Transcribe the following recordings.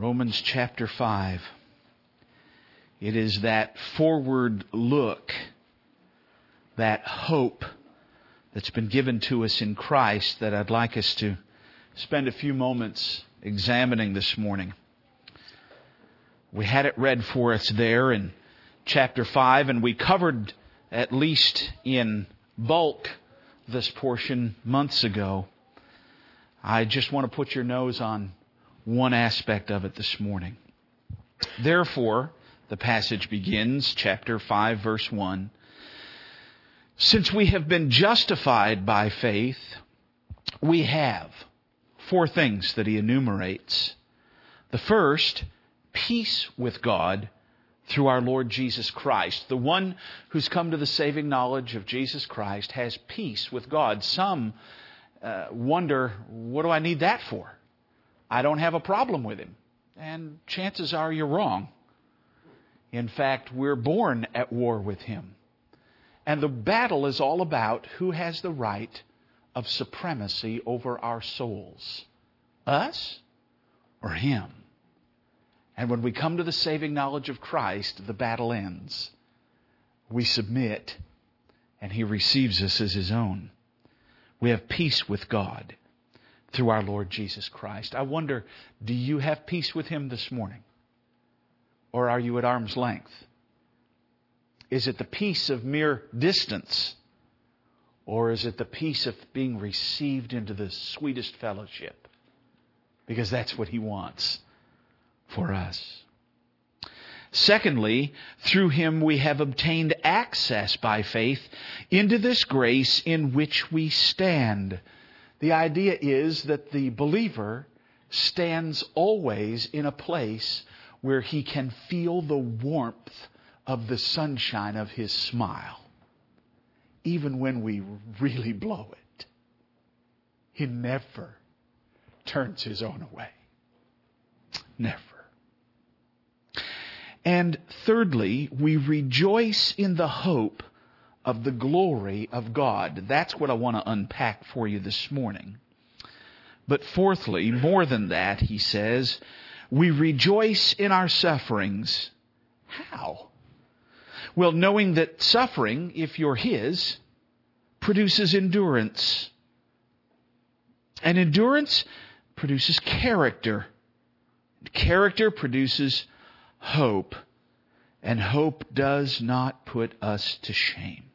Romans chapter 5. It is that forward look, that hope that's been given to us in Christ that I'd like us to spend a few moments examining this morning. We had it read for us there in chapter 5, and we covered at least in bulk this portion months ago. I just want to put your nose on one aspect of it this morning. Therefore, the passage begins, chapter 5, verse 1. Since we have been justified by faith, we have four things that he enumerates. The first, peace with God through our Lord Jesus Christ. The one who's come to the saving knowledge of Jesus Christ has peace with God. Some uh, wonder, what do I need that for? I don't have a problem with him. And chances are you're wrong. In fact, we're born at war with him. And the battle is all about who has the right of supremacy over our souls us or him. And when we come to the saving knowledge of Christ, the battle ends. We submit, and He receives us as His own. We have peace with God through our Lord Jesus Christ. I wonder, do you have peace with Him this morning? Or are you at arm's length? Is it the peace of mere distance? Or is it the peace of being received into the sweetest fellowship? Because that's what He wants for us. Secondly, through him we have obtained access by faith into this grace in which we stand. The idea is that the believer stands always in a place where he can feel the warmth of the sunshine of his smile, even when we really blow it. He never turns his own away. Never. And thirdly, we rejoice in the hope of the glory of God. That's what I want to unpack for you this morning. But fourthly, more than that, he says, we rejoice in our sufferings. How? Well, knowing that suffering, if you're His, produces endurance. And endurance produces character. Character produces hope. And hope does not put us to shame.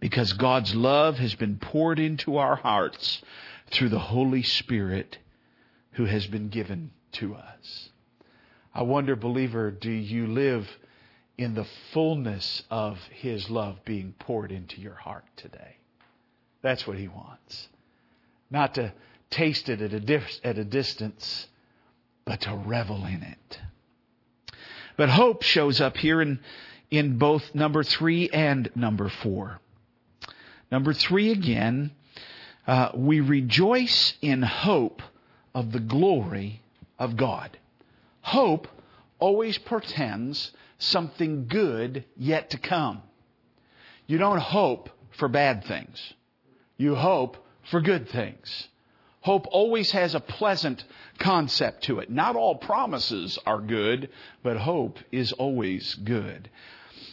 Because God's love has been poured into our hearts through the Holy Spirit who has been given to us. I wonder, believer, do you live in the fullness of His love being poured into your heart today? That's what He wants. Not to taste it at a, dif- at a distance, but to revel in it. But hope shows up here in, in both number three and number four. Number three again, uh, we rejoice in hope of the glory of God. Hope always portends something good yet to come. You don't hope for bad things. You hope for good things. Hope always has a pleasant concept to it. Not all promises are good, but hope is always good.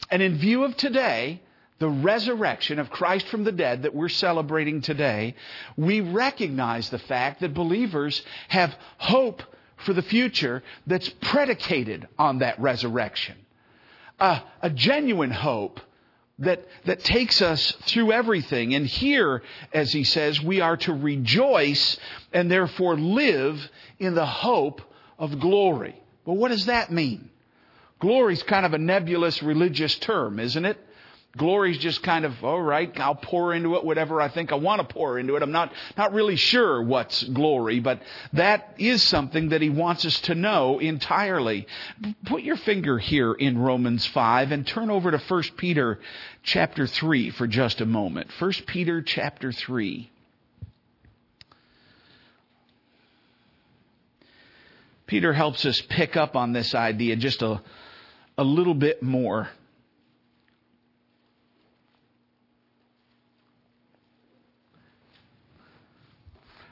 And in view of today, the resurrection of Christ from the dead that we're celebrating today, we recognize the fact that believers have hope for the future that's predicated on that resurrection. a genuine hope that, that takes us through everything. And here, as he says, we are to rejoice and therefore live in the hope of glory. But what does that mean? Glory is kind of a nebulous religious term, isn't it? Glory is just kind of, all right, I'll pour into it whatever I think I want to pour into it. I'm not, not really sure what's glory, but that is something that he wants us to know entirely. Put your finger here in Romans 5 and turn over to 1 Peter chapter 3 for just a moment. 1 Peter chapter 3. Peter helps us pick up on this idea just a, a little bit more.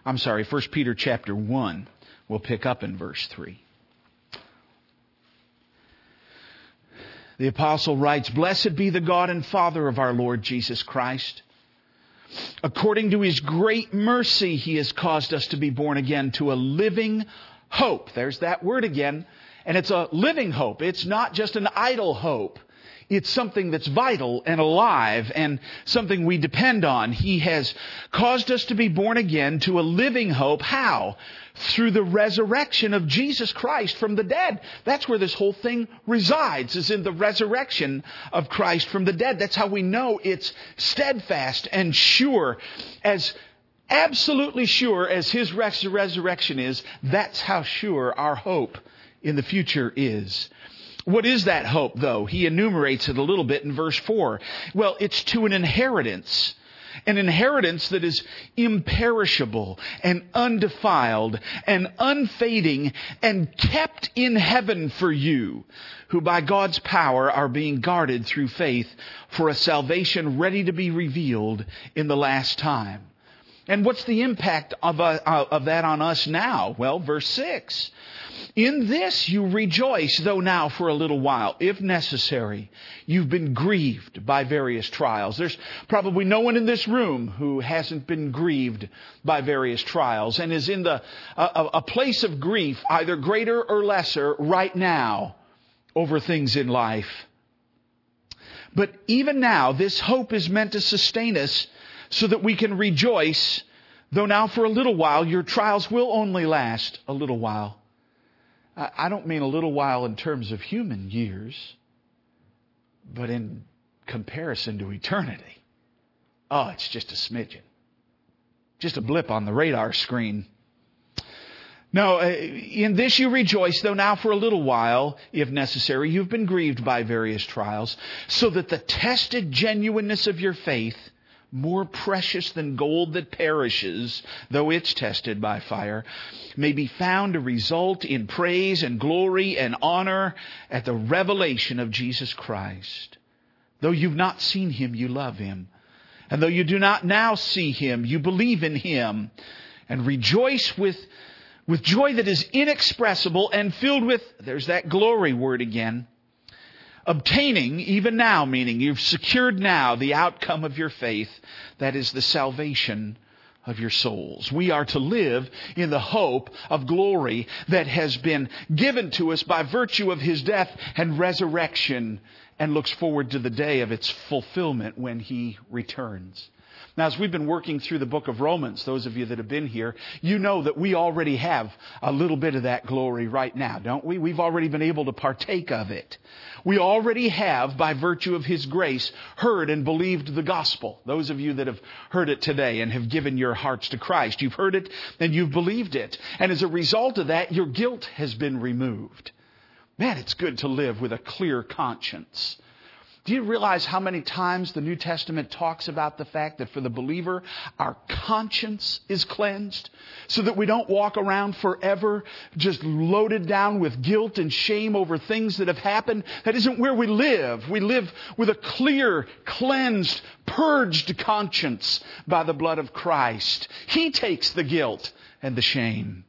I'm sorry, 1 Peter chapter 1. We'll pick up in verse 3. The apostle writes, Blessed be the God and Father of our Lord Jesus Christ. According to his great mercy, he has caused us to be born again to a living hope. There's that word again. And it's a living hope. It's not just an idle hope. It's something that's vital and alive and something we depend on. He has caused us to be born again to a living hope. How? Through the resurrection of Jesus Christ from the dead. That's where this whole thing resides, is in the resurrection of Christ from the dead. That's how we know it's steadfast and sure as absolutely sure as his resurrection is, that's how sure our hope in the future is. What is that hope, though? He enumerates it a little bit in verse 4. Well, it's to an inheritance. An inheritance that is imperishable and undefiled and unfading and kept in heaven for you, who by God's power are being guarded through faith for a salvation ready to be revealed in the last time. And what's the impact of, uh, of that on us now? Well, verse 6. In this you rejoice, though now for a little while, if necessary. You've been grieved by various trials. There's probably no one in this room who hasn't been grieved by various trials and is in the, a, a place of grief, either greater or lesser, right now over things in life. But even now, this hope is meant to sustain us so that we can rejoice, though now for a little while, your trials will only last a little while. I don't mean a little while in terms of human years, but in comparison to eternity. Oh, it's just a smidgen. Just a blip on the radar screen. No, uh, in this you rejoice, though now for a little while, if necessary, you've been grieved by various trials, so that the tested genuineness of your faith, more precious than gold that perishes, though it's tested by fire, may be found to result in praise and glory and honor at the revelation of Jesus Christ. Though you've not seen him, you love him. And though you do not now see him, you believe in him and rejoice with, with joy that is inexpressible and filled with, there's that glory word again, obtaining even now, meaning you've secured now the outcome of your faith, that is the salvation of your souls. We are to live in the hope of glory that has been given to us by virtue of His death and resurrection and looks forward to the day of its fulfillment when He returns. Now, as we've been working through the book of Romans, those of you that have been here, you know that we already have a little bit of that glory right now, don't we? We've already been able to partake of it. We already have, by virtue of His grace, heard and believed the gospel. Those of you that have heard it today and have given your hearts to Christ, you've heard it and you've believed it. And as a result of that, your guilt has been removed. Man, it's good to live with a clear conscience. Do you realize how many times the New Testament talks about the fact that for the believer, our conscience is cleansed so that we don't walk around forever just loaded down with guilt and shame over things that have happened? That isn't where we live. We live with a clear, cleansed, purged conscience by the blood of Christ. He takes the guilt and the shame.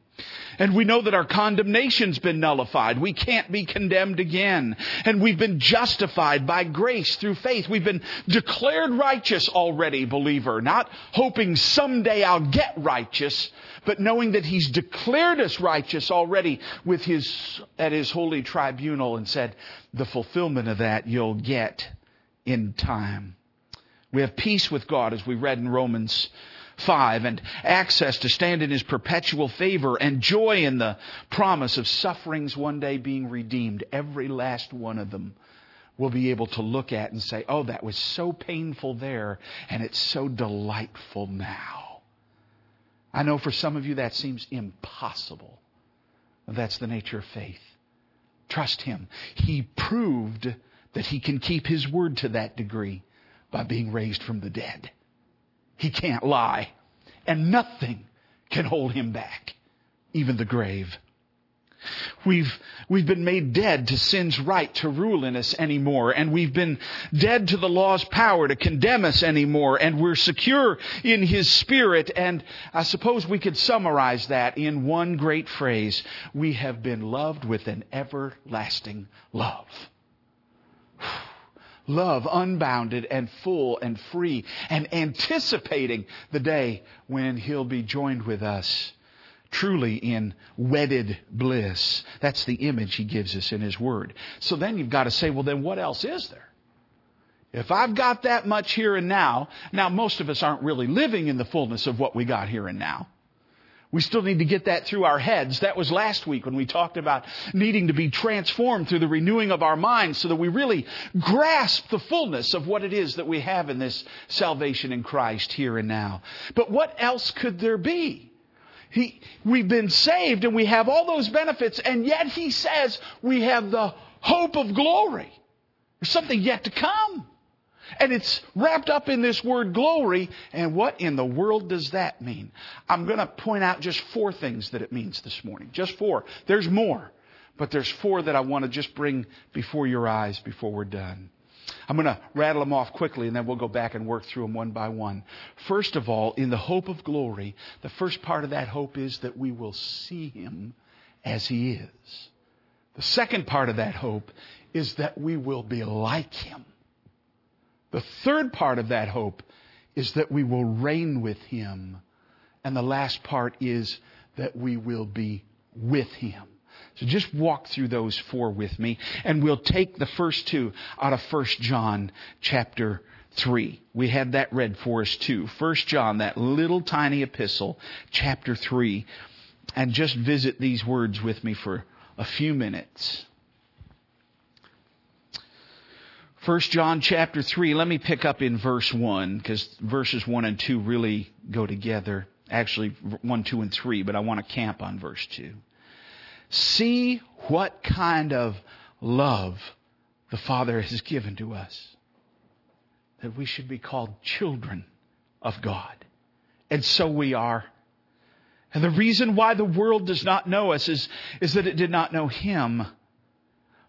And we know that our condemnation's been nullified. We can't be condemned again. And we've been justified by grace through faith. We've been declared righteous already, believer. Not hoping someday I'll get righteous, but knowing that He's declared us righteous already with His, at His holy tribunal and said, the fulfillment of that you'll get in time. We have peace with God as we read in Romans 5 and access to stand in his perpetual favor and joy in the promise of sufferings one day being redeemed. Every last one of them will be able to look at and say, oh, that was so painful there and it's so delightful now. I know for some of you that seems impossible. That's the nature of faith. Trust him. He proved that he can keep his word to that degree by being raised from the dead. He can't lie. And nothing can hold him back, even the grave. We've, we've been made dead to sin's right to rule in us anymore, and we've been dead to the law's power to condemn us anymore, and we're secure in His Spirit, and I suppose we could summarize that in one great phrase. We have been loved with an everlasting love. Love unbounded and full and free and anticipating the day when He'll be joined with us truly in wedded bliss. That's the image He gives us in His Word. So then you've got to say, well, then what else is there? If I've got that much here and now, now most of us aren't really living in the fullness of what we got here and now. We still need to get that through our heads. That was last week when we talked about needing to be transformed through the renewing of our minds so that we really grasp the fullness of what it is that we have in this salvation in Christ here and now. But what else could there be? He, we've been saved and we have all those benefits and yet he says we have the hope of glory. There's something yet to come. And it's wrapped up in this word glory. And what in the world does that mean? I'm going to point out just four things that it means this morning. Just four. There's more. But there's four that I want to just bring before your eyes before we're done. I'm going to rattle them off quickly and then we'll go back and work through them one by one. First of all, in the hope of glory, the first part of that hope is that we will see Him as He is. The second part of that hope is that we will be like Him. The third part of that hope is that we will reign with Him. And the last part is that we will be with Him. So just walk through those four with me, and we'll take the first two out of 1 John chapter 3. We had that read for us too. 1 John, that little tiny epistle, chapter 3. And just visit these words with me for a few minutes. 1 John chapter 3, let me pick up in verse 1 because verses 1 and 2 really go together. Actually, 1, 2, and 3, but I want to camp on verse 2. See what kind of love the Father has given to us. That we should be called children of God. And so we are. And the reason why the world does not know us is, is that it did not know Him.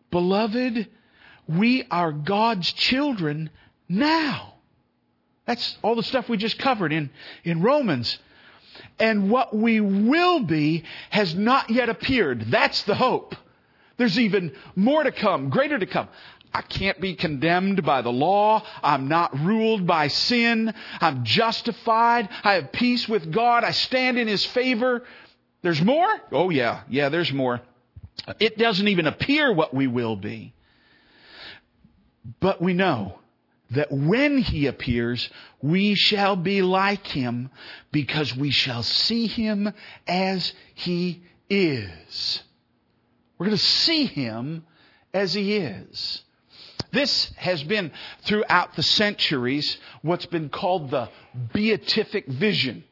Beloved, we are God's children now. That's all the stuff we just covered in, in Romans. And what we will be has not yet appeared. That's the hope. There's even more to come, greater to come. I can't be condemned by the law. I'm not ruled by sin. I'm justified. I have peace with God. I stand in His favor. There's more? Oh yeah, yeah, there's more. It doesn't even appear what we will be. But we know that when he appears, we shall be like him because we shall see him as he is. We're going to see him as he is. This has been throughout the centuries what's been called the beatific vision.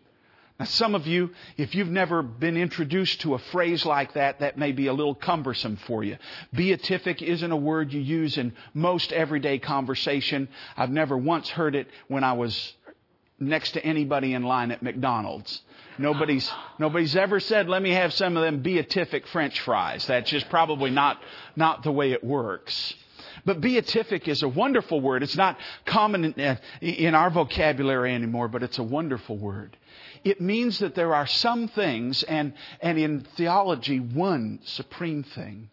Now, some of you, if you've never been introduced to a phrase like that, that may be a little cumbersome for you. Beatific isn't a word you use in most everyday conversation. I've never once heard it when I was next to anybody in line at McDonald's. Nobody's, nobody's ever said, let me have some of them beatific french fries. That's just probably not, not the way it works. But beatific is a wonderful word. It's not common in, uh, in our vocabulary anymore, but it's a wonderful word. It means that there are some things, and, and in theology, one supreme thing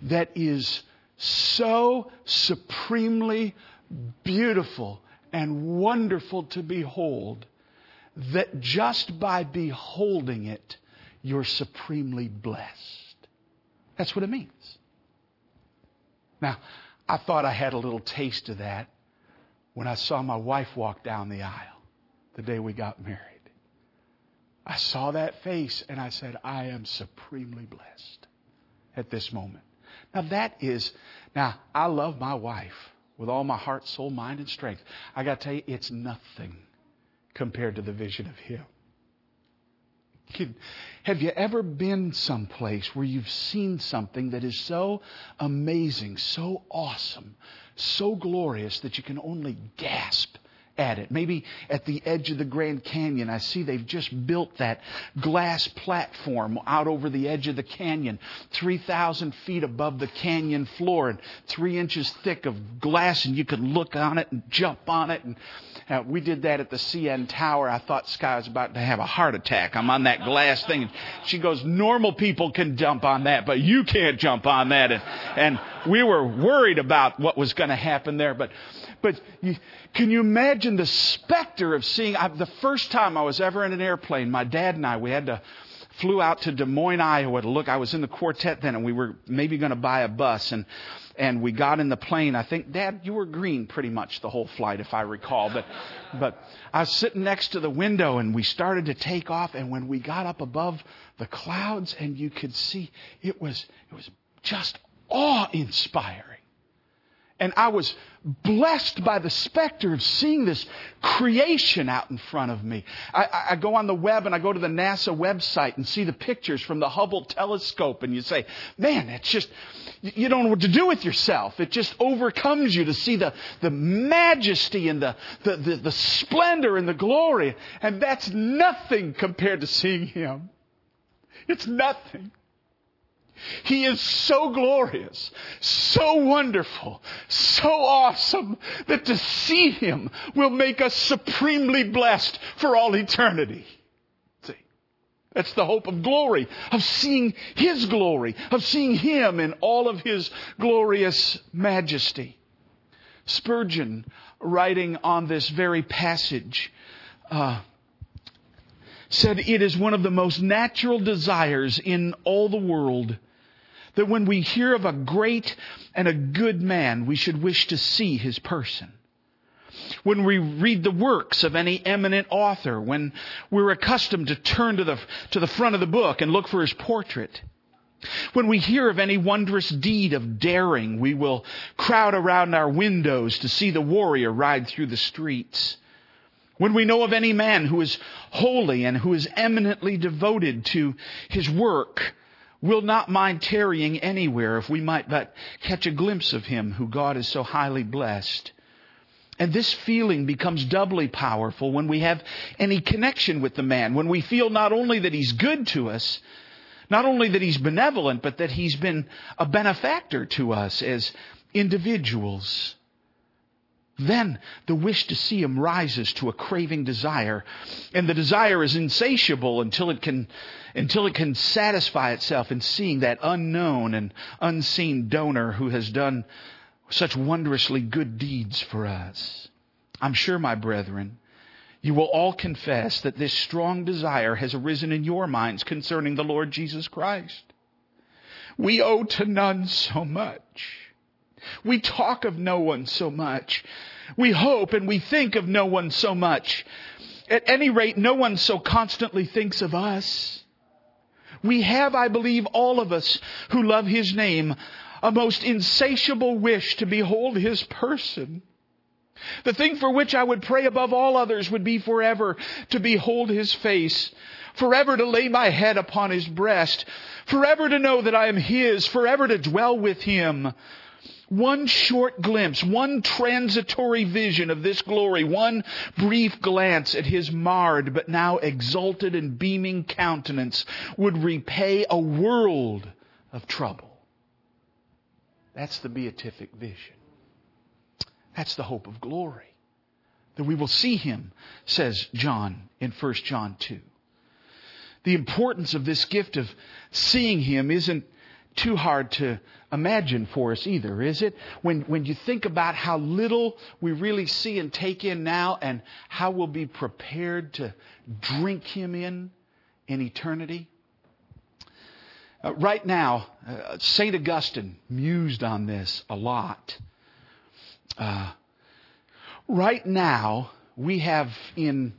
that is so supremely beautiful and wonderful to behold that just by beholding it, you're supremely blessed. That's what it means. Now, I thought I had a little taste of that when I saw my wife walk down the aisle the day we got married. I saw that face and I said, I am supremely blessed at this moment. Now that is, now I love my wife with all my heart, soul, mind, and strength. I got to tell you, it's nothing compared to the vision of Him. Have you ever been someplace where you've seen something that is so amazing, so awesome, so glorious that you can only gasp at it. Maybe at the edge of the Grand Canyon, I see they've just built that glass platform out over the edge of the canyon, 3,000 feet above the canyon floor and three inches thick of glass, and you can look on it and jump on it. And uh, we did that at the CN Tower. I thought Sky was about to have a heart attack. I'm on that glass thing. She goes, normal people can jump on that, but you can't jump on that. And, and we were worried about what was going to happen there. But, but you, can you imagine the specter of seeing? I, the first time I was ever in an airplane, my dad and I, we had to flew out to Des Moines, Iowa to look. I was in the quartet then, and we were maybe going to buy a bus, and and we got in the plane. I think, Dad, you were green pretty much the whole flight, if I recall. But but I was sitting next to the window, and we started to take off. And when we got up above the clouds, and you could see, it was it was just awe-inspiring. And I was blessed by the specter of seeing this creation out in front of me. I, I, go on the web and I go to the NASA website and see the pictures from the Hubble telescope and you say, man, it's just, you don't know what to do with yourself. It just overcomes you to see the, the majesty and the, the, the, the splendor and the glory. And that's nothing compared to seeing Him. It's nothing. He is so glorious, so wonderful, so awesome that to see Him will make us supremely blessed for all eternity. See, that's the hope of glory, of seeing His glory, of seeing Him in all of His glorious majesty. Spurgeon, writing on this very passage, uh, said, It is one of the most natural desires in all the world that when we hear of a great and a good man, we should wish to see his person. When we read the works of any eminent author, when we're accustomed to turn to the, to the front of the book and look for his portrait, when we hear of any wondrous deed of daring, we will crowd around our windows to see the warrior ride through the streets. When we know of any man who is holy and who is eminently devoted to his work, will not mind tarrying anywhere if we might but catch a glimpse of him who God is so highly blessed. And this feeling becomes doubly powerful when we have any connection with the man, when we feel not only that he's good to us, not only that he's benevolent, but that he's been a benefactor to us as individuals. Then the wish to see him rises to a craving desire. And the desire is insatiable until it can, until it can satisfy itself in seeing that unknown and unseen donor who has done such wondrously good deeds for us. I'm sure, my brethren, you will all confess that this strong desire has arisen in your minds concerning the Lord Jesus Christ. We owe to none so much. We talk of no one so much. We hope and we think of no one so much. At any rate, no one so constantly thinks of us. We have, I believe, all of us who love His name, a most insatiable wish to behold His person. The thing for which I would pray above all others would be forever to behold His face, forever to lay my head upon His breast, forever to know that I am His, forever to dwell with Him, one short glimpse, one transitory vision of this glory, one brief glance at his marred but now exalted and beaming countenance would repay a world of trouble. That's the beatific vision. That's the hope of glory. That we will see him, says John in 1 John 2. The importance of this gift of seeing him isn't too hard to imagine for us either, is it? When, when you think about how little we really see and take in now and how we'll be prepared to drink Him in in eternity. Uh, right now, uh, St. Augustine mused on this a lot. Uh, right now, we have in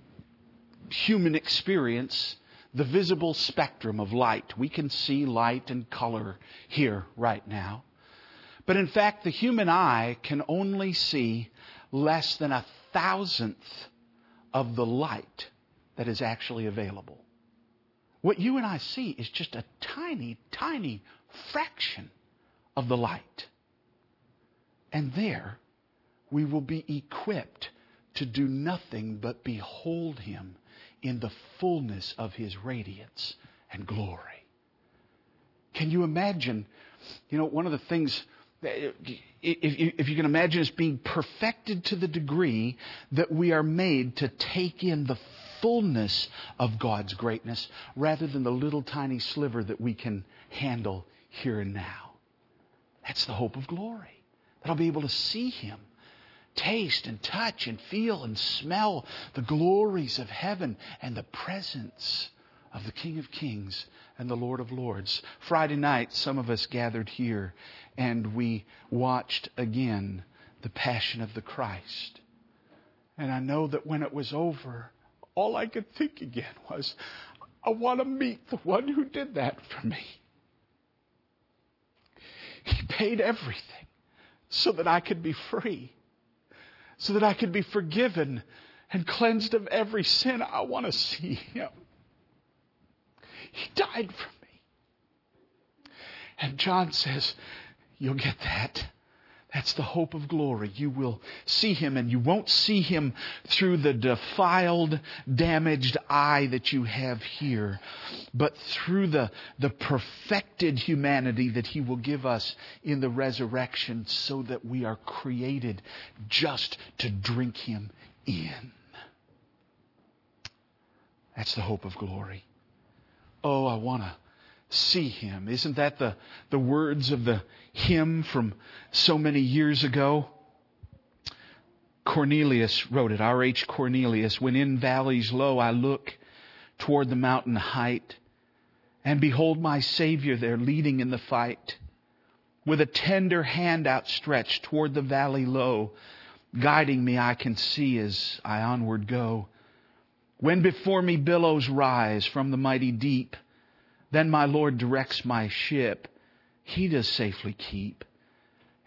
human experience the visible spectrum of light. We can see light and color here right now. But in fact, the human eye can only see less than a thousandth of the light that is actually available. What you and I see is just a tiny, tiny fraction of the light. And there, we will be equipped to do nothing but behold Him in the fullness of his radiance and glory. Can you imagine? You know, one of the things, if, you can imagine us being perfected to the degree that we are made to take in the fullness of God's greatness rather than the little tiny sliver that we can handle here and now. That's the hope of glory. That I'll be able to see Him, taste and touch and feel and smell the glories of heaven and the presence of the King of Kings and the Lord of Lords. Friday night, some of us gathered here and we watched again the Passion of the Christ. And I know that when it was over, all I could think again was, I want to meet the one who did that for me. He paid everything so that I could be free, so that I could be forgiven and cleansed of every sin. I want to see him. He died for me. And John says, You'll get that. That's the hope of glory. You will see him, and you won't see him through the defiled, damaged eye that you have here, but through the, the perfected humanity that he will give us in the resurrection so that we are created just to drink him in. That's the hope of glory. Oh, I want to see him. Isn't that the, the words of the hymn from so many years ago? Cornelius wrote it, R.H. Cornelius. When in valleys low I look toward the mountain height, and behold my Savior there leading in the fight, with a tender hand outstretched toward the valley low, guiding me I can see as I onward go. When before me billows rise from the mighty deep, then my Lord directs my ship. He does safely keep.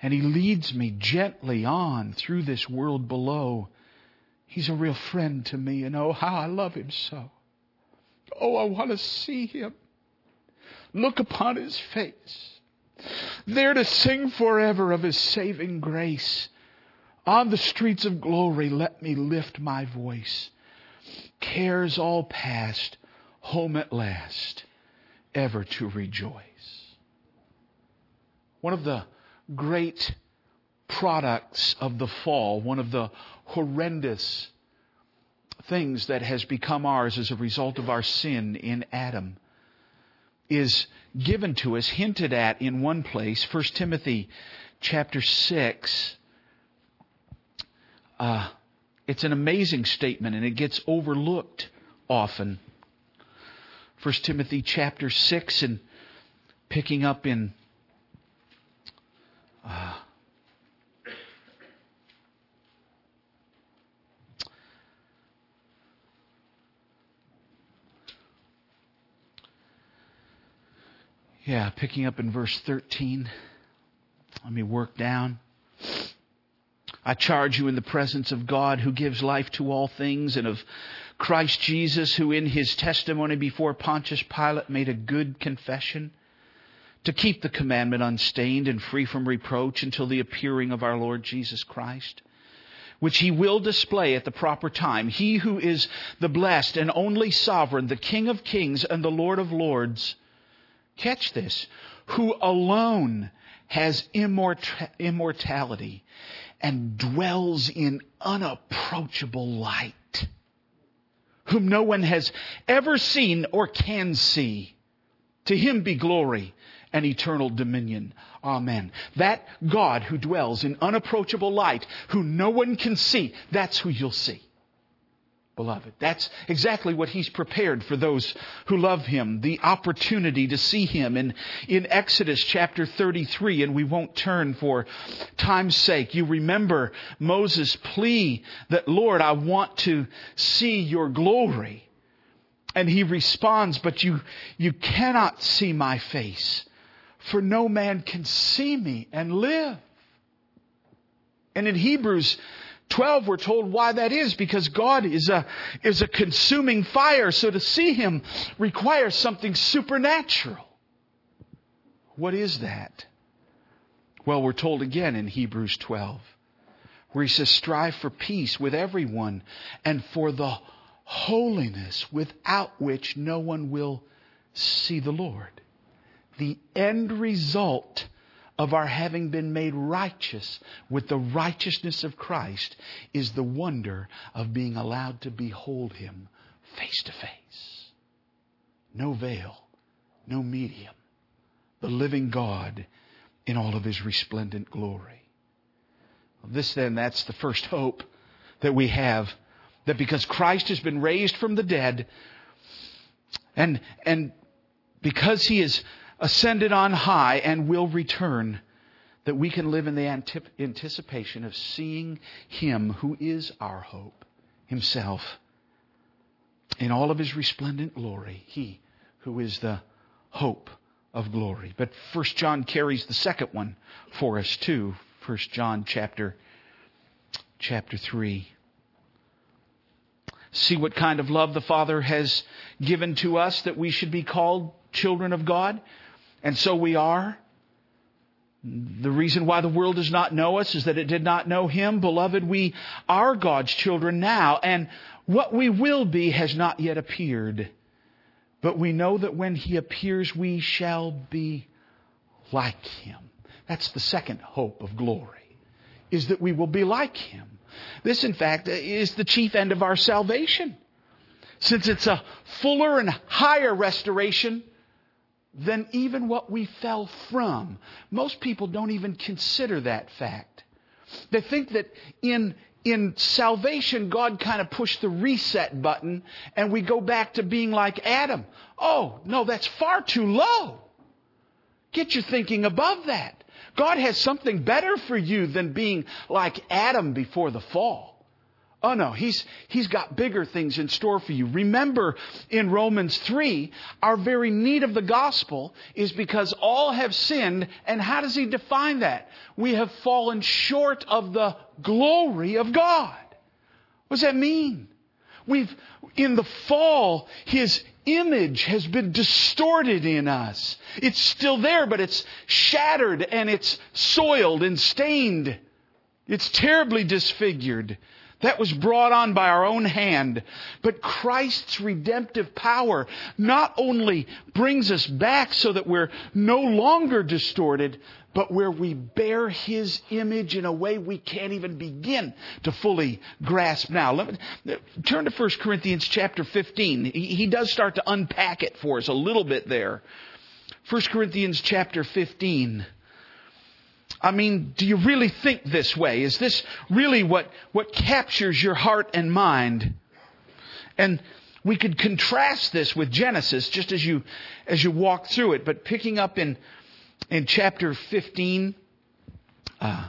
And He leads me gently on through this world below. He's a real friend to me, and oh, how I love Him so. Oh, I want to see Him. Look upon His face. There to sing forever of His saving grace. On the streets of glory, let me lift my voice. Cares all past, home at last ever to rejoice. One of the great products of the fall, one of the horrendous things that has become ours as a result of our sin in Adam, is given to us, hinted at in one place, 1 Timothy chapter 6. Uh, it's an amazing statement and it gets overlooked often. 1 Timothy chapter 6 and picking up in uh, yeah, picking up in verse 13. Let me work down. I charge you in the presence of God who gives life to all things and of Christ Jesus, who in his testimony before Pontius Pilate made a good confession, to keep the commandment unstained and free from reproach until the appearing of our Lord Jesus Christ, which he will display at the proper time. He who is the blessed and only sovereign, the King of kings and the Lord of lords. Catch this. Who alone has immortality and dwells in unapproachable light whom no one has ever seen or can see. To him be glory and eternal dominion. Amen. That God who dwells in unapproachable light, who no one can see, that's who you'll see beloved. That's exactly what he's prepared for those who love him, the opportunity to see him. And in Exodus chapter 33, and we won't turn for time's sake, you remember Moses' plea that, Lord, I want to see your glory. And he responds, but you, you cannot see my face, for no man can see me and live. And in Hebrews 12, we're told why that is because God is a, is a consuming fire. So to see Him requires something supernatural. What is that? Well, we're told again in Hebrews 12, where He says, strive for peace with everyone and for the holiness without which no one will see the Lord. The end result of our having been made righteous with the righteousness of Christ is the wonder of being allowed to behold Him face to face. No veil, no medium. The living God in all of his resplendent glory. This then, that's the first hope that we have. That because Christ has been raised from the dead, and, and because he is ascended on high and will return, that we can live in the anticipation of seeing him who is our hope, himself, in all of his resplendent glory, he who is the hope of glory. But First John carries the second one for us too. First John chapter chapter 3. See what kind of love the Father has given to us that we should be called children of God. And so we are. The reason why the world does not know us is that it did not know Him. Beloved, we are God's children now, and what we will be has not yet appeared. But we know that when He appears, we shall be like Him. That's the second hope of glory, is that we will be like Him. This, in fact, is the chief end of our salvation. Since it's a fuller and higher restoration than even what we fell from. Most people don't even consider that fact. They think that in, in salvation, God kind of pushed the reset button and we go back to being like Adam. Oh, no, that's far too low. Get your thinking above that. God has something better for you than being like Adam before the fall. Oh no, he's, he's got bigger things in store for you. Remember in Romans 3, our very need of the gospel is because all have sinned. And how does he define that? We have fallen short of the glory of God. What does that mean? We've, in the fall, his image has been distorted in us. It's still there, but it's shattered and it's soiled and stained. It's terribly disfigured. That was brought on by our own hand. But Christ's redemptive power not only brings us back so that we're no longer distorted, but where we bear His image in a way we can't even begin to fully grasp now. Let me turn to 1 Corinthians chapter 15. He, he does start to unpack it for us a little bit there. 1 Corinthians chapter 15. I mean, do you really think this way? Is this really what, what captures your heart and mind? And we could contrast this with Genesis just as you, as you walk through it, but picking up in, in chapter 15, uh,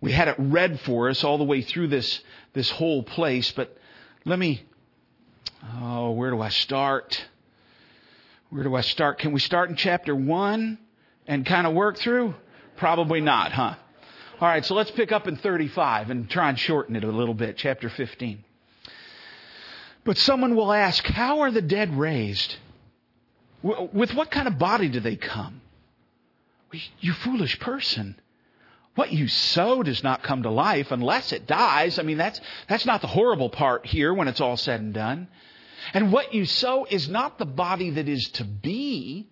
we had it read for us all the way through this, this whole place, but let me, oh, where do I start? Where do I start? Can we start in chapter 1 and kind of work through? Probably not, huh? All right, so let's pick up in 35 and try and shorten it a little bit, chapter 15. But someone will ask, How are the dead raised? With what kind of body do they come? You foolish person. What you sow does not come to life unless it dies. I mean, that's, that's not the horrible part here when it's all said and done. And what you sow is not the body that is to be,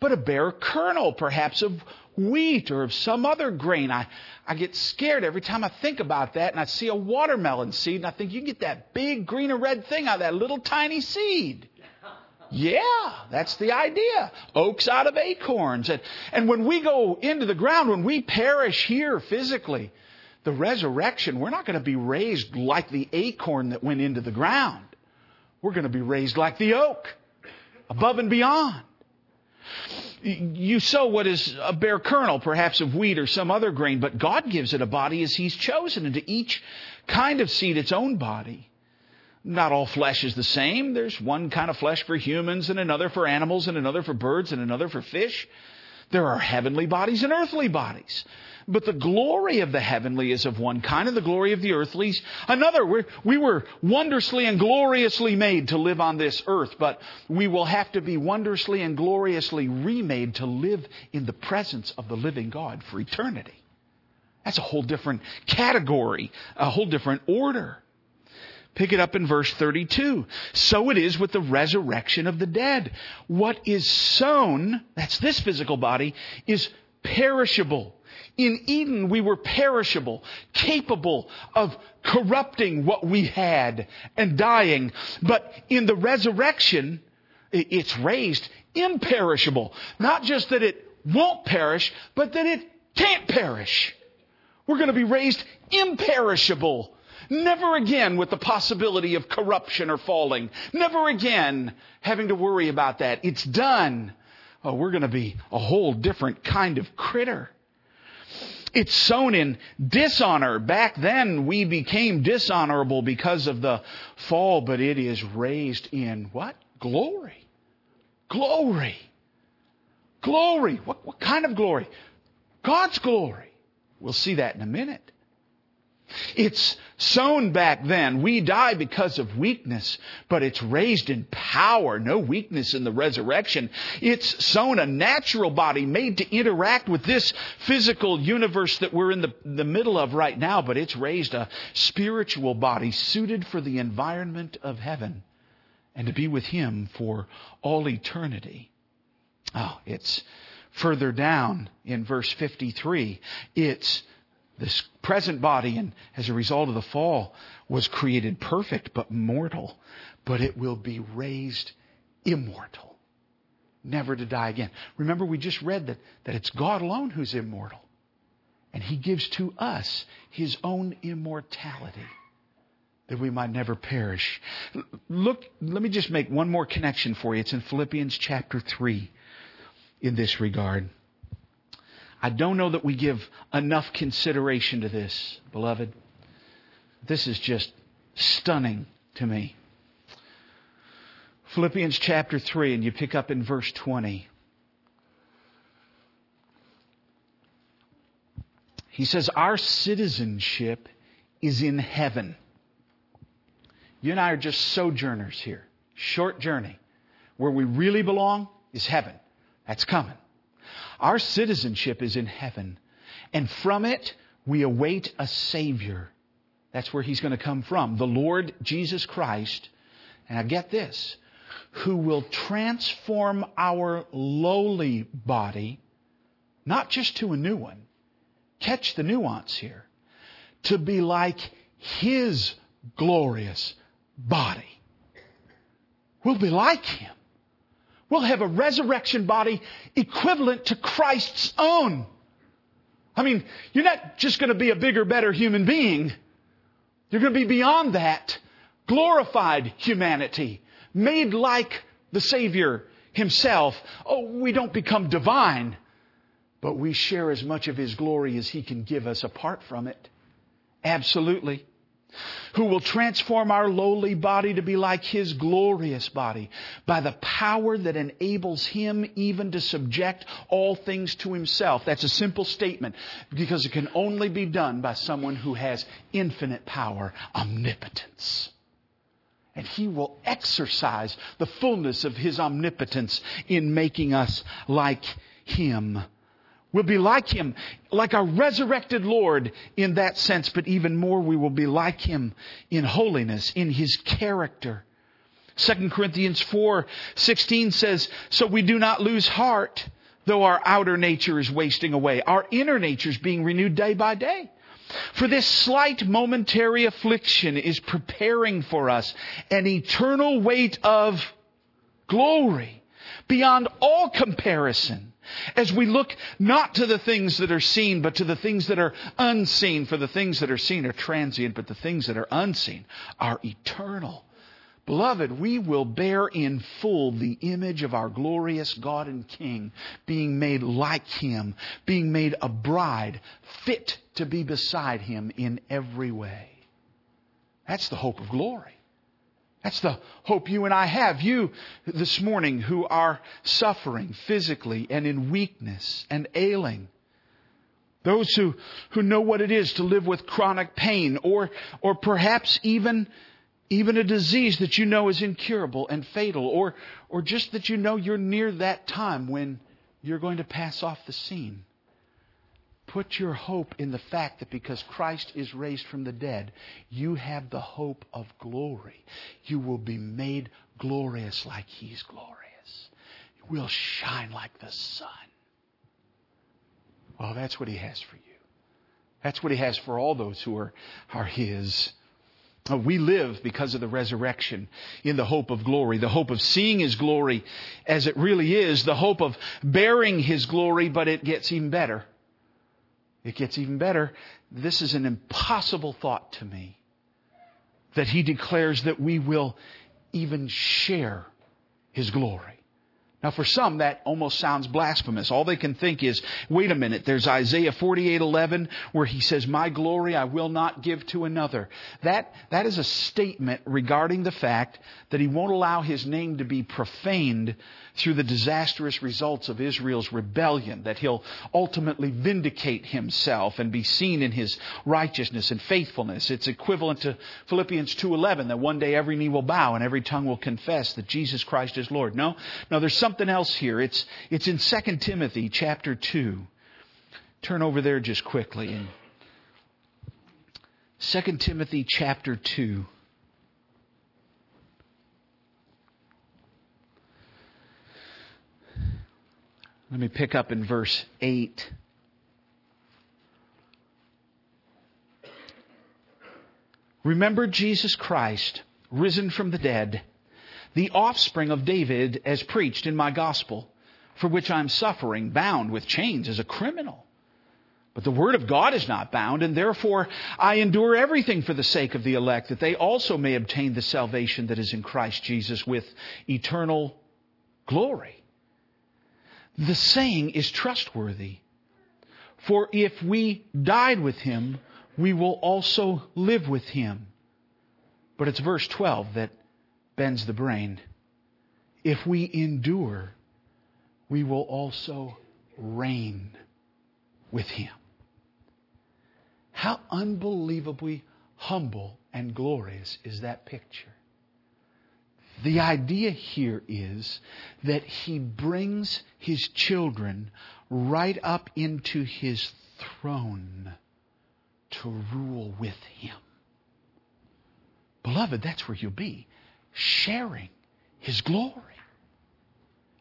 but a bare kernel, perhaps, of wheat or of some other grain. I, I get scared every time I think about that and I see a watermelon seed and I think you get that big green or red thing out of that little tiny seed. Yeah, that's the idea. Oaks out of acorns. And, and when we go into the ground, when we perish here physically, the resurrection, we're not going to be raised like the acorn that went into the ground. We're going to be raised like the oak, above and beyond you sow what is a bare kernel, perhaps of wheat or some other grain, but God gives it a body as He's chosen, and to each kind of seed its own body. Not all flesh is the same. There's one kind of flesh for humans, and another for animals, and another for birds, and another for fish. There are heavenly bodies and earthly bodies. But the glory of the heavenly is of one kind, and the glory of the earthly is another. We're, we were wondrously and gloriously made to live on this earth, but we will have to be wondrously and gloriously remade to live in the presence of the living God for eternity. That's a whole different category, a whole different order. Pick it up in verse 32. So it is with the resurrection of the dead. What is sown, that's this physical body, is perishable. In Eden, we were perishable, capable of corrupting what we had and dying. But in the resurrection, it's raised imperishable. Not just that it won't perish, but that it can't perish. We're going to be raised imperishable. Never again with the possibility of corruption or falling. Never again having to worry about that. It's done. Oh, we're going to be a whole different kind of critter. It's sown in dishonor. Back then we became dishonorable because of the fall, but it is raised in what? Glory. Glory. Glory. What, what kind of glory? God's glory. We'll see that in a minute. It's sown back then. We die because of weakness, but it's raised in power. No weakness in the resurrection. It's sown a natural body made to interact with this physical universe that we're in the, the middle of right now, but it's raised a spiritual body suited for the environment of heaven and to be with Him for all eternity. Oh, it's further down in verse 53. It's this present body, and as a result of the fall, was created perfect but mortal, but it will be raised immortal, never to die again. Remember, we just read that, that it's God alone who's immortal, and He gives to us His own immortality that we might never perish. Look, let me just make one more connection for you. It's in Philippians chapter 3 in this regard. I don't know that we give enough consideration to this, beloved. This is just stunning to me. Philippians chapter 3, and you pick up in verse 20. He says, Our citizenship is in heaven. You and I are just sojourners here. Short journey. Where we really belong is heaven. That's coming. Our citizenship is in heaven, and from it we await a Savior. That's where He's going to come from. The Lord Jesus Christ. And I get this who will transform our lowly body, not just to a new one, catch the nuance here, to be like His glorious body. We'll be like Him. We'll have a resurrection body equivalent to Christ's own. I mean, you're not just going to be a bigger, better human being. You're going to be beyond that. Glorified humanity. Made like the Savior Himself. Oh, we don't become divine, but we share as much of His glory as He can give us apart from it. Absolutely who will transform our lowly body to be like His glorious body by the power that enables Him even to subject all things to Himself. That's a simple statement because it can only be done by someone who has infinite power, omnipotence. And He will exercise the fullness of His omnipotence in making us like Him. We'll be like Him, like our resurrected Lord in that sense, but even more, we will be like Him in holiness, in His character. 2 Corinthians 4 16 says, So we do not lose heart, though our outer nature is wasting away. Our inner nature is being renewed day by day. For this slight momentary affliction is preparing for us an eternal weight of glory beyond all comparison as we look not to the things that are seen, but to the things that are unseen, for the things that are seen are transient, but the things that are unseen are eternal. Beloved, we will bear in full the image of our glorious God and King, being made like Him, being made a bride fit to be beside Him in every way. That's the hope of glory. That's the hope you and I have. You this morning who are suffering physically and in weakness and ailing. Those who, who know what it is to live with chronic pain or, or perhaps even, even a disease that you know is incurable and fatal or, or just that you know you're near that time when you're going to pass off the scene. Put your hope in the fact that because Christ is raised from the dead, you have the hope of glory. You will be made glorious like He's glorious. You will shine like the sun. Well, that's what He has for you. That's what He has for all those who are, are His. We live because of the resurrection in the hope of glory, the hope of seeing His glory as it really is, the hope of bearing His glory, but it gets even better. It gets even better. This is an impossible thought to me that He declares that we will even share His glory. Now for some that almost sounds blasphemous. All they can think is, wait a minute, there's Isaiah 48:11 where he says, "My glory I will not give to another." That that is a statement regarding the fact that he won't allow his name to be profaned through the disastrous results of Israel's rebellion, that he'll ultimately vindicate himself and be seen in his righteousness and faithfulness. It's equivalent to Philippians 2:11 that one day every knee will bow and every tongue will confess that Jesus Christ is Lord. No, no, there's something else here. It's it's in 2 Timothy chapter 2. Turn over there just quickly in 2 Timothy chapter 2. Let me pick up in verse 8. Remember Jesus Christ, risen from the dead, the offspring of David, as preached in my gospel, for which I am suffering, bound with chains as a criminal. But the word of God is not bound, and therefore I endure everything for the sake of the elect, that they also may obtain the salvation that is in Christ Jesus with eternal glory. The saying is trustworthy. For if we died with him, we will also live with him. But it's verse 12 that bends the brain. If we endure, we will also reign with him. How unbelievably humble and glorious is that picture? The idea here is that he brings his children right up into his throne to rule with him. Beloved, that's where you'll be, sharing his glory.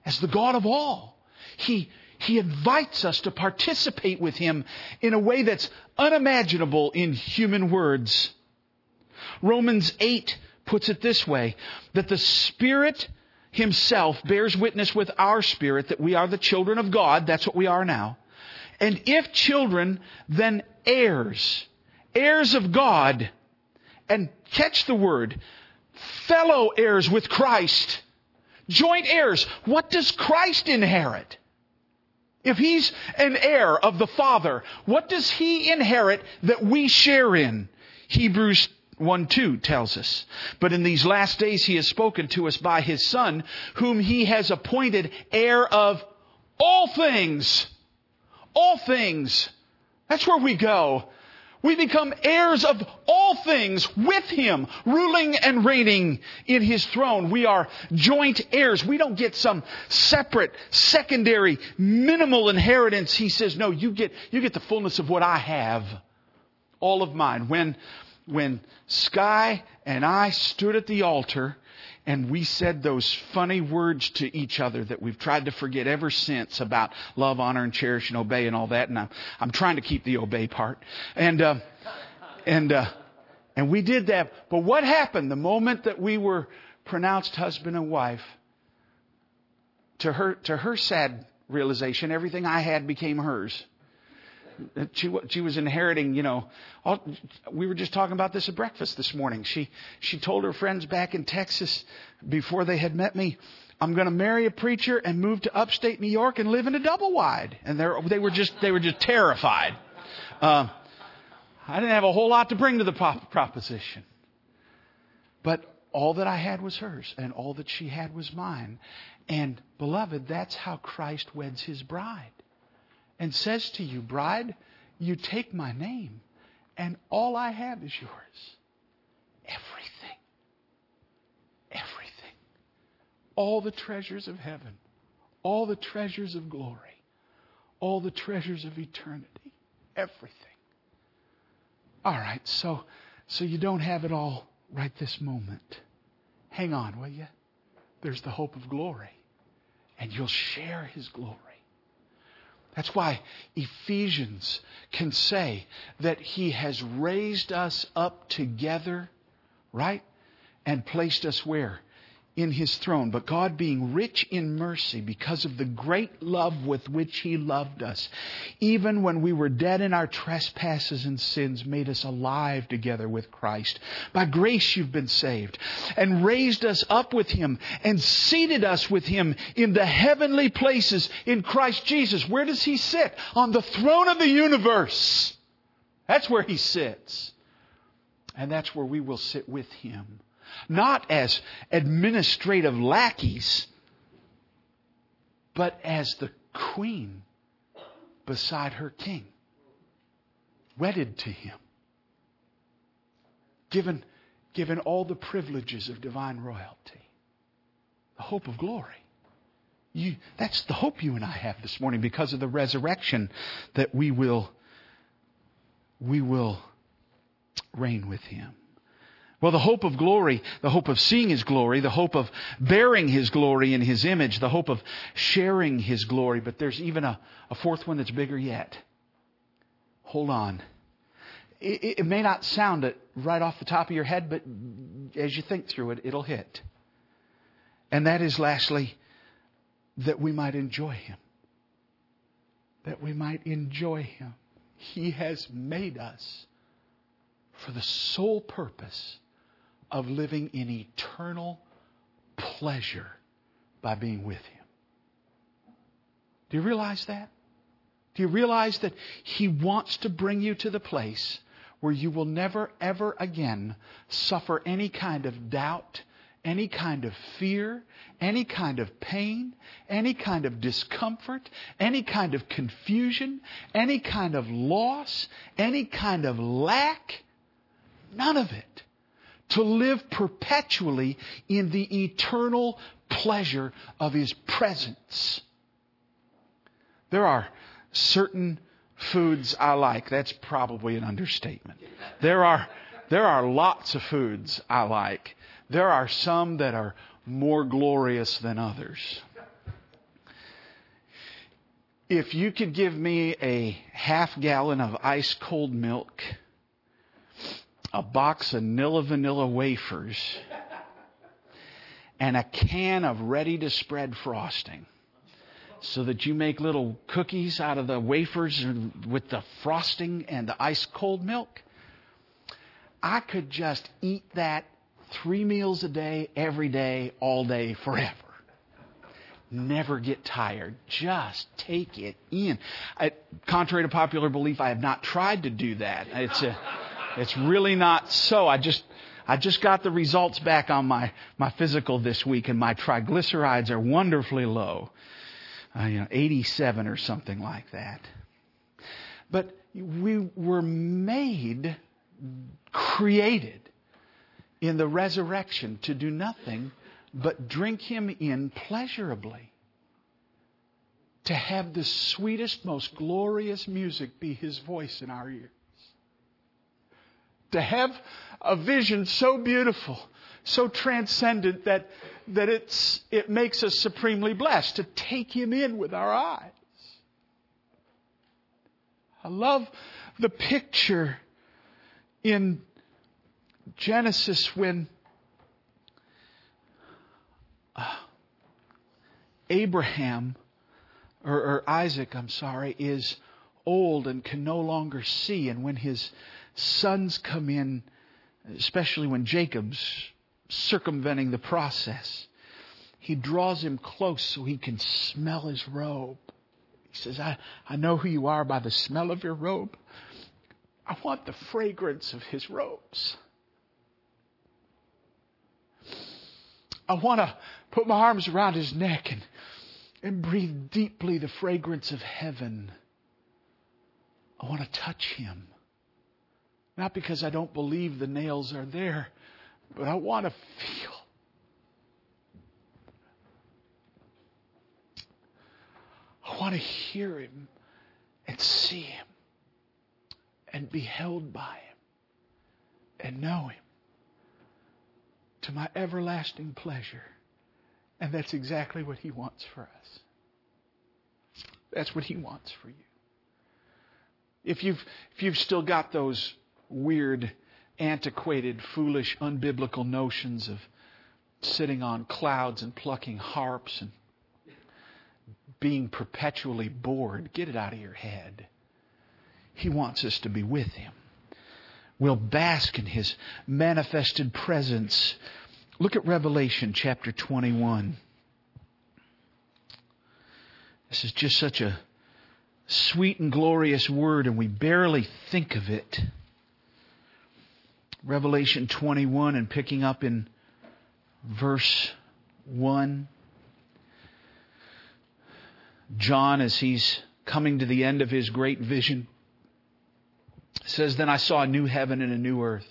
As the God of all, he, he invites us to participate with him in a way that's unimaginable in human words. Romans 8 puts it this way that the Spirit Himself bears witness with our spirit that we are the children of God. That's what we are now. And if children, then heirs. Heirs of God. And catch the word. Fellow heirs with Christ. Joint heirs. What does Christ inherit? If he's an heir of the Father, what does he inherit that we share in? Hebrews 1 2 tells us. But in these last days he has spoken to us by his Son, whom he has appointed heir of all things. All things. That's where we go. We become heirs of all things with Him, ruling and reigning in His throne. We are joint heirs. We don't get some separate, secondary, minimal inheritance. He says, no, you get, you get the fullness of what I have. All of mine. When, when Sky and I stood at the altar and we said those funny words to each other that we've tried to forget ever since about love, honor, and cherish and obey and all that. And I'm, I'm trying to keep the obey part. And, uh, and, uh, and we did that. But what happened the moment that we were pronounced husband and wife? To her, to her sad realization, everything I had became hers she, she was inheriting, you know, all, we were just talking about this at breakfast this morning. She, she told her friends back in Texas before they had met me, I'm going to marry a preacher and move to upstate New York and live in a double wide. And they were just, they were just terrified. Uh, I didn't have a whole lot to bring to the proposition. But all that I had was hers, and all that she had was mine. And, beloved, that's how Christ weds his bride and says to you, Bride, you take my name, and all I have is yours. Everything. Everything. All the treasures of heaven, all the treasures of glory, all the treasures of eternity. Everything. All right, so, so you don't have it all right this moment. Hang on, will you? There's the hope of glory, and you'll share his glory. That's why Ephesians can say that He has raised us up together right? And placed us where? In his throne, but God being rich in mercy because of the great love with which he loved us, even when we were dead in our trespasses and sins, made us alive together with Christ. By grace you've been saved and raised us up with him and seated us with him in the heavenly places in Christ Jesus. Where does he sit? On the throne of the universe. That's where he sits. And that's where we will sit with him not as administrative lackeys, but as the queen beside her king, wedded to him, given, given all the privileges of divine royalty, the hope of glory. You, that's the hope you and I have this morning because of the resurrection that we will, we will reign with him. Well, the hope of glory, the hope of seeing His glory, the hope of bearing His glory in His image, the hope of sharing His glory. But there's even a, a fourth one that's bigger yet. Hold on. It, it may not sound it right off the top of your head, but as you think through it, it'll hit. And that is lastly, that we might enjoy Him. That we might enjoy Him. He has made us for the sole purpose of living in eternal pleasure by being with Him. Do you realize that? Do you realize that He wants to bring you to the place where you will never, ever again suffer any kind of doubt, any kind of fear, any kind of pain, any kind of discomfort, any kind of confusion, any kind of loss, any kind of lack? None of it to live perpetually in the eternal pleasure of His presence. There are certain foods I like. That's probably an understatement. There are, there are lots of foods I like. There are some that are more glorious than others. If you could give me a half gallon of ice cold milk, a box of Nilla vanilla wafers and a can of ready to spread frosting so that you make little cookies out of the wafers with the frosting and the ice cold milk. I could just eat that three meals a day, every day, all day, forever. Never get tired. Just take it in. I, contrary to popular belief, I have not tried to do that. It's a, it's really not so. I just, I just got the results back on my, my physical this week and my triglycerides are wonderfully low. Uh, you know, 87 or something like that. But we were made, created in the resurrection to do nothing but drink Him in pleasurably. To have the sweetest, most glorious music be His voice in our ears to have a vision so beautiful, so transcendent that, that it's, it makes us supremely blessed to take Him in with our eyes. I love the picture in Genesis when uh, Abraham, or, or Isaac, I'm sorry, is old and can no longer see, and when his sons come in, especially when Jacob's circumventing the process. He draws him close so he can smell his robe. He says, I, I know who you are by the smell of your robe. I want the fragrance of his robes. I want to put my arms around his neck and, and breathe deeply the fragrance of heaven. I want to touch him. Not because I don't believe the nails are there, but I want to feel. I want to hear him and see him and be held by him and know him to my everlasting pleasure. And that's exactly what he wants for us. That's what he wants for you. If you've, if you've still got those weird antiquated, foolish, unbiblical notions of sitting on clouds and plucking harps and being perpetually bored. Get it out of your head. He wants us to be with Him. We'll bask in His manifested presence. Look at Revelation chapter 21. This is just such a sweet and glorious word, and we barely think of it. Revelation 21 and picking up in verse 1. John, as he's coming to the end of his great vision, says, Then I saw a new heaven and a new earth.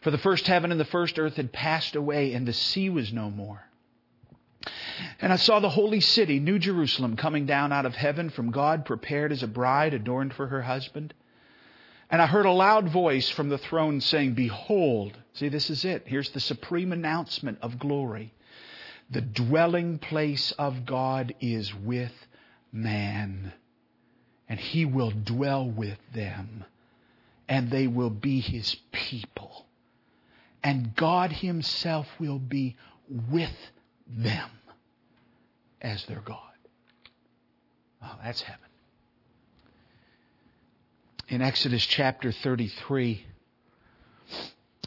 For the first heaven and the first earth had passed away, and the sea was no more. And I saw the holy city, New Jerusalem, coming down out of heaven from God, prepared as a bride adorned for her husband. And I heard a loud voice from the throne saying, Behold, see, this is it. Here's the supreme announcement of glory. The dwelling place of God is with man, and he will dwell with them, and they will be his people. And God himself will be with them as their God. Oh, that's heaven. In Exodus chapter 33,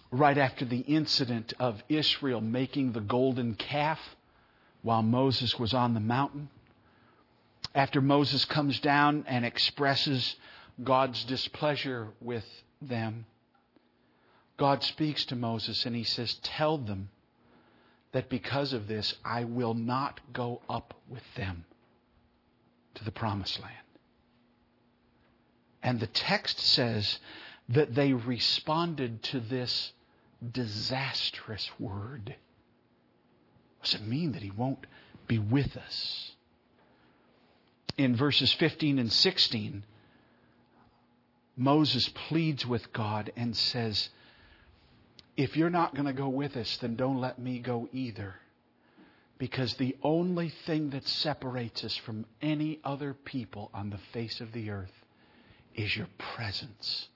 right after the incident of Israel making the golden calf while Moses was on the mountain, after Moses comes down and expresses God's displeasure with them, God speaks to Moses and he says, Tell them that because of this, I will not go up with them to the promised land. And the text says that they responded to this disastrous word. What does it mean that he won't be with us? In verses 15 and 16, Moses pleads with God and says, if you're not going to go with us, then don't let me go either. Because the only thing that separates us from any other people on the face of the earth is your presence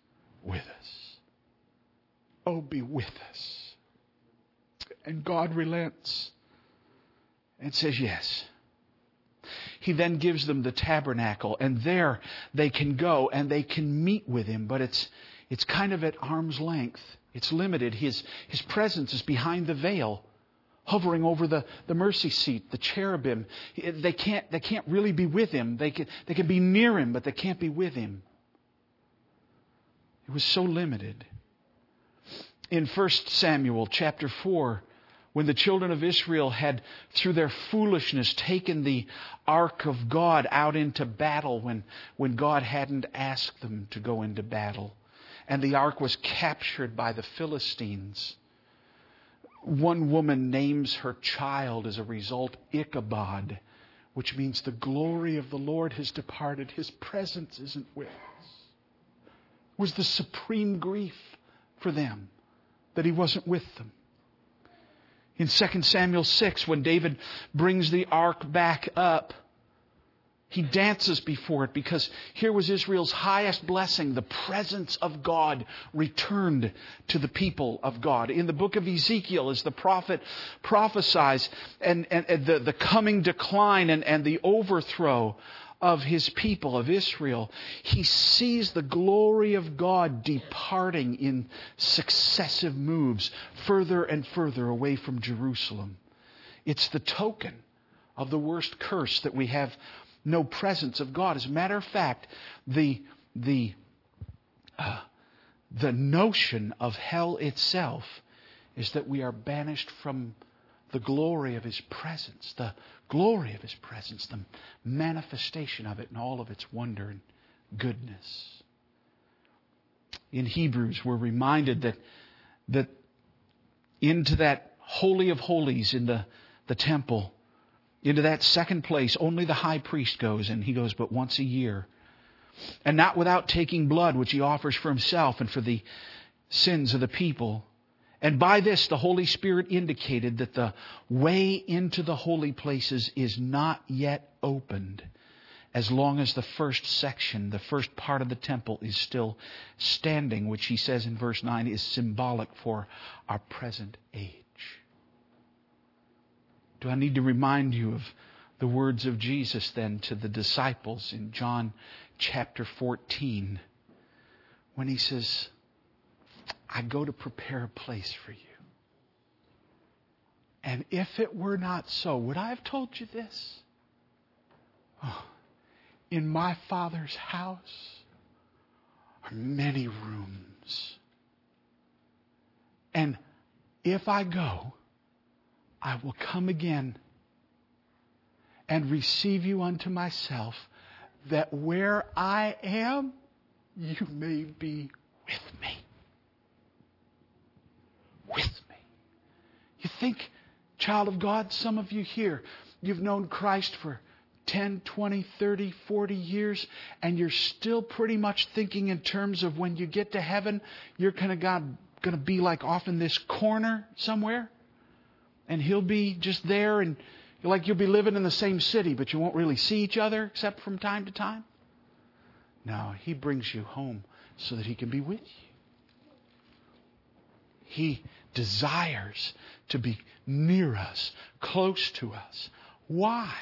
with us. Oh, be with us. And God relents and says, Yes. He then gives them the tabernacle, and there they can go and they can meet with Him, but it's, it's kind of at arm's length. It's limited. His, his presence is behind the veil, hovering over the, the mercy seat, the cherubim. They can't, they can't really be with him. They can, they can be near him, but they can't be with him. It was so limited. In 1 Samuel chapter 4, when the children of Israel had, through their foolishness, taken the ark of God out into battle when, when God hadn't asked them to go into battle and the ark was captured by the Philistines. One woman names her child as a result Ichabod, which means the glory of the Lord has departed. His presence isn't with us. Was the supreme grief for them that he wasn't with them. In 2 Samuel 6, when David brings the ark back up, he dances before it because here was Israel's highest blessing. The presence of God returned to the people of God. In the book of Ezekiel, as the prophet prophesies and, and, and the, the coming decline and, and the overthrow of his people, of Israel, he sees the glory of God departing in successive moves further and further away from Jerusalem. It's the token of the worst curse that we have no presence of God. As a matter of fact, the, the, uh, the notion of hell itself is that we are banished from the glory of His presence, the glory of His presence, the manifestation of it in all of its wonder and goodness. In Hebrews, we're reminded that, that into that Holy of Holies in the, the temple, into that second place, only the high priest goes, and he goes but once a year. And not without taking blood, which he offers for himself and for the sins of the people. And by this, the Holy Spirit indicated that the way into the holy places is not yet opened. as long as the first section, the first part of the temple is still standing, which he says in verse 9 is symbolic for our present age. Do I need to remind you of the words of Jesus then to the disciples in John chapter 14 when he says, I go to prepare a place for you. And if it were not so, would I have told you this? Oh, in my Father's house are many rooms. And if I go, I will come again and receive you unto myself, that where I am, you may be with me. With me. You think, child of God, some of you here, you've known Christ for 10, 20, 30, 40 years, and you're still pretty much thinking in terms of when you get to heaven, you're kind of God going to be like off in this corner somewhere, and He'll be just there, and like you'll be living in the same city, but you won't really see each other except from time to time. No, He brings you home so that He can be with you. He desires to be near us, close to us. Why?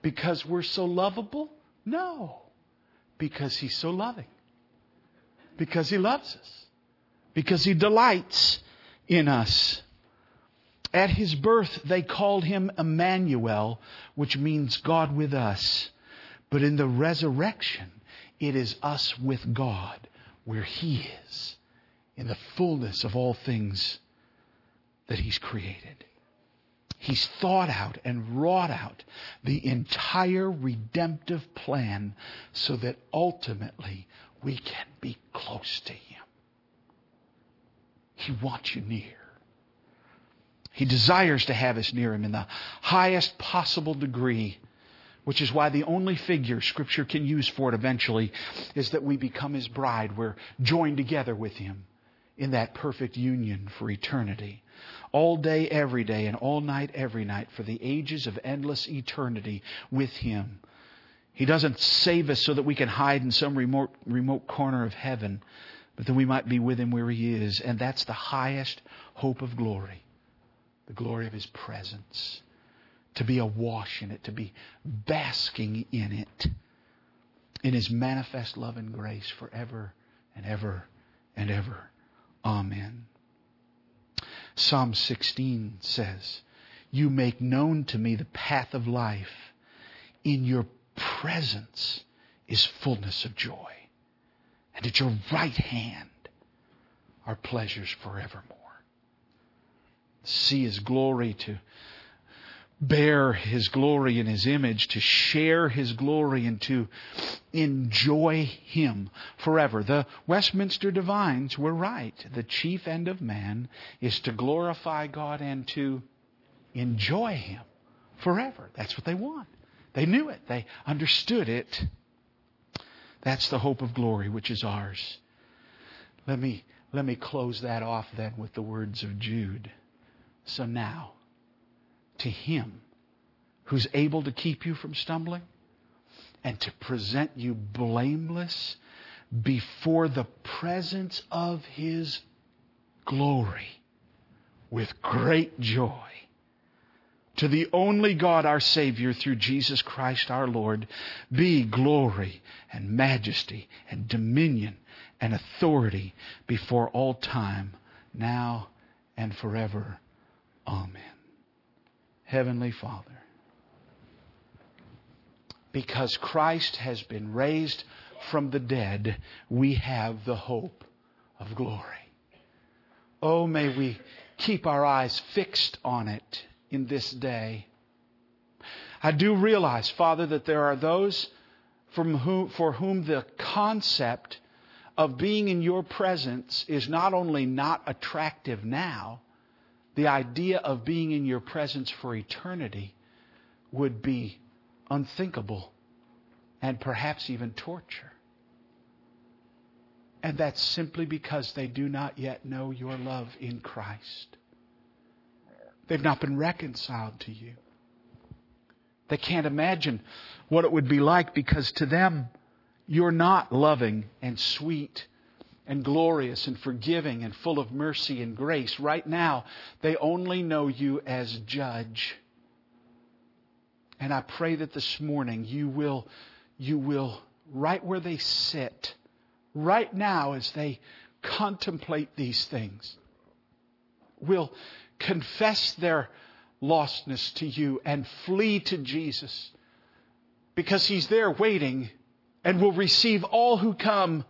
Because we're so lovable? No. Because He's so loving. Because He loves us. Because He delights in us. At His birth, they called Him Emmanuel, which means God with us. But in the resurrection, it is us with God, where He is, in the fullness of all things that He's created. He's thought out and wrought out the entire redemptive plan so that ultimately we can be close to Him. He wants you near. He desires to have us near Him in the highest possible degree, which is why the only figure Scripture can use for it eventually is that we become His bride. We're joined together with Him in that perfect union for eternity all day, every day, and all night, every night, for the ages of endless eternity with Him. He doesn't save us so that we can hide in some remote, remote corner of heaven, but that we might be with Him where He is. And that's the highest hope of glory the glory of His presence. To be awash in it, to be basking in it, in His manifest love and grace forever and ever and ever. Amen. Psalm 16 says, You make known to me the path of life. In your presence is fullness of joy. And at your right hand are pleasures forevermore. See his glory to bear His glory and His image, to share His glory and to enjoy Him forever. The Westminster Divines were right. The chief end of man is to glorify God and to enjoy Him forever. That's what they want. They knew it. They understood it. That's the hope of glory which is ours. Let me, let me close that off then with the words of Jude. So now, to Him who's able to keep you from stumbling and to present you blameless before the presence of His glory with great joy. To the only God our Savior through Jesus Christ our Lord be glory and majesty and dominion and authority before all time, now and forever. Amen. Heavenly Father, because Christ has been raised from the dead, we have the hope of glory. Oh, may we keep our eyes fixed on it in this day. I do realize, Father, that there are those from whom, for whom the concept of being in your presence is not only not attractive now, the idea of being in your presence for eternity would be unthinkable and perhaps even torture. And that's simply because they do not yet know your love in Christ. They've not been reconciled to you. They can't imagine what it would be like because to them, you're not loving and sweet and glorious and forgiving and full of mercy and grace. Right now, they only know you as judge. And I pray that this morning you will, you will, right where they sit, right now as they contemplate these things, will confess their lostness to you and flee to Jesus because He's there waiting and will receive all who come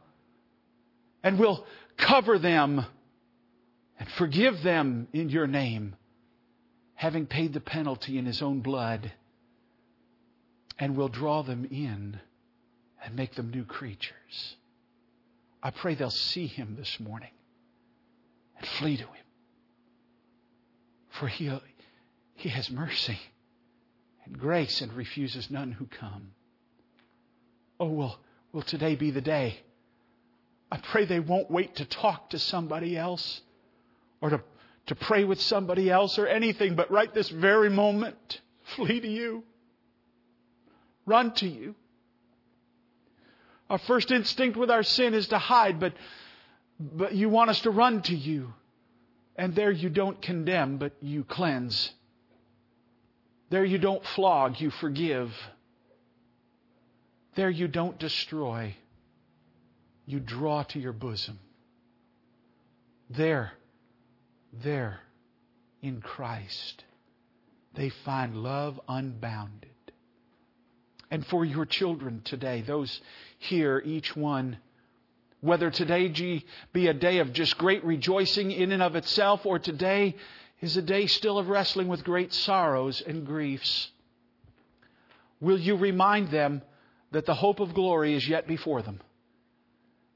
and will cover them and forgive them in your name, having paid the penalty in His own blood, and will draw them in and make them new creatures. I pray they'll see Him this morning and flee to Him. For He, he has mercy and grace and refuses none who come. Oh, will, will today be the day? I pray they won't wait to talk to somebody else or to, to pray with somebody else or anything, but right this very moment, flee to you. Run to you. Our first instinct with our sin is to hide, but, but you want us to run to you. And there you don't condemn, but you cleanse. There you don't flog, you forgive. There you don't destroy, you draw to your bosom. There, there, in Christ, they find love unbounded. And for your children today, those here, each one, whether today be a day of just great rejoicing in and of itself, or today is a day still of wrestling with great sorrows and griefs. Will you remind them that the hope of glory is yet before them?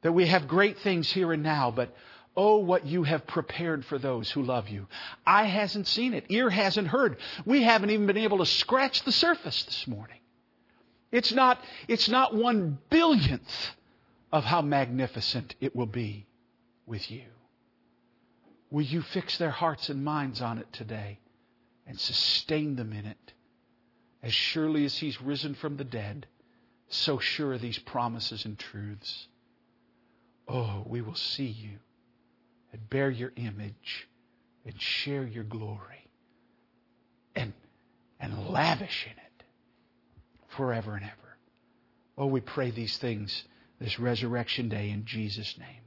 That we have great things here and now, but oh, what you have prepared for those who love you. Eye hasn't seen it, ear hasn't heard. We haven't even been able to scratch the surface this morning. It's not, it's not one billionth of how magnificent it will be with you. Will you fix their hearts and minds on it today and sustain them in it? As surely as He's risen from the dead, so sure are these promises and truths. Oh, we will see you and bear your image and share your glory and, and lavish in it forever and ever. Oh, we pray these things this resurrection day in Jesus' name.